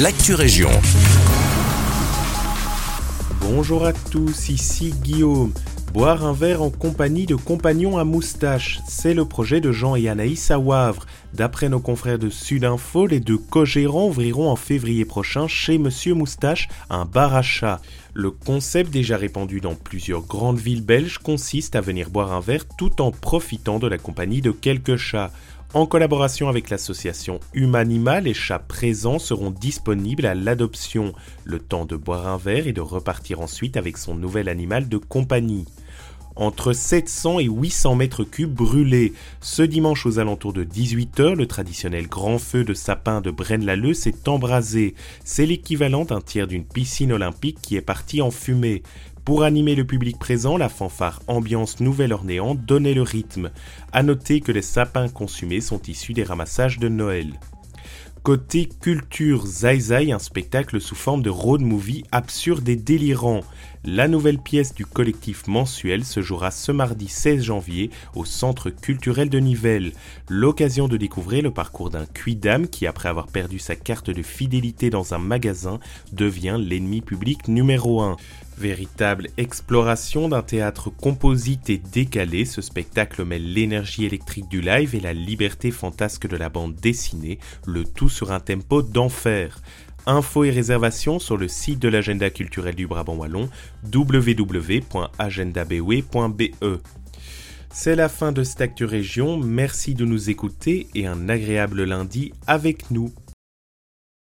l'actu région. Bonjour à tous, ici Guillaume. Boire un verre en compagnie de compagnons à moustache, c'est le projet de Jean et Anaïs à Wavre. D'après nos confrères de Sudinfo, les deux co-gérants ouvriront en février prochain chez Monsieur Moustache un bar à chat. Le concept déjà répandu dans plusieurs grandes villes belges consiste à venir boire un verre tout en profitant de la compagnie de quelques chats. En collaboration avec l'association Humanima, les chats présents seront disponibles à l'adoption, le temps de boire un verre et de repartir ensuite avec son nouvel animal de compagnie entre 700 et 800 mètres cubes brûlés. Ce dimanche aux alentours de 18h, le traditionnel grand feu de sapin de Braine-l'Alleud s'est embrasé. C'est l'équivalent d'un tiers d'une piscine olympique qui est partie en fumée. Pour animer le public présent, la fanfare Ambiance Nouvelle-Orléans donnait le rythme. À noter que les sapins consumés sont issus des ramassages de Noël. Côté culture, Zai Zai, un spectacle sous forme de road movie absurde et délirant. La nouvelle pièce du collectif mensuel se jouera ce mardi 16 janvier au Centre culturel de Nivelles. L'occasion de découvrir le parcours d'un cuidam qui, après avoir perdu sa carte de fidélité dans un magasin, devient l'ennemi public numéro 1. Véritable exploration d'un théâtre composite et décalé, ce spectacle mêle l'énergie électrique du live et la liberté fantasque de la bande dessinée, le tout sur un tempo d'enfer. Infos et réservations sur le site de l'agenda culturel du Brabant Wallon www.agendabe.be. C'est la fin de cette Actu Région, merci de nous écouter et un agréable lundi avec nous.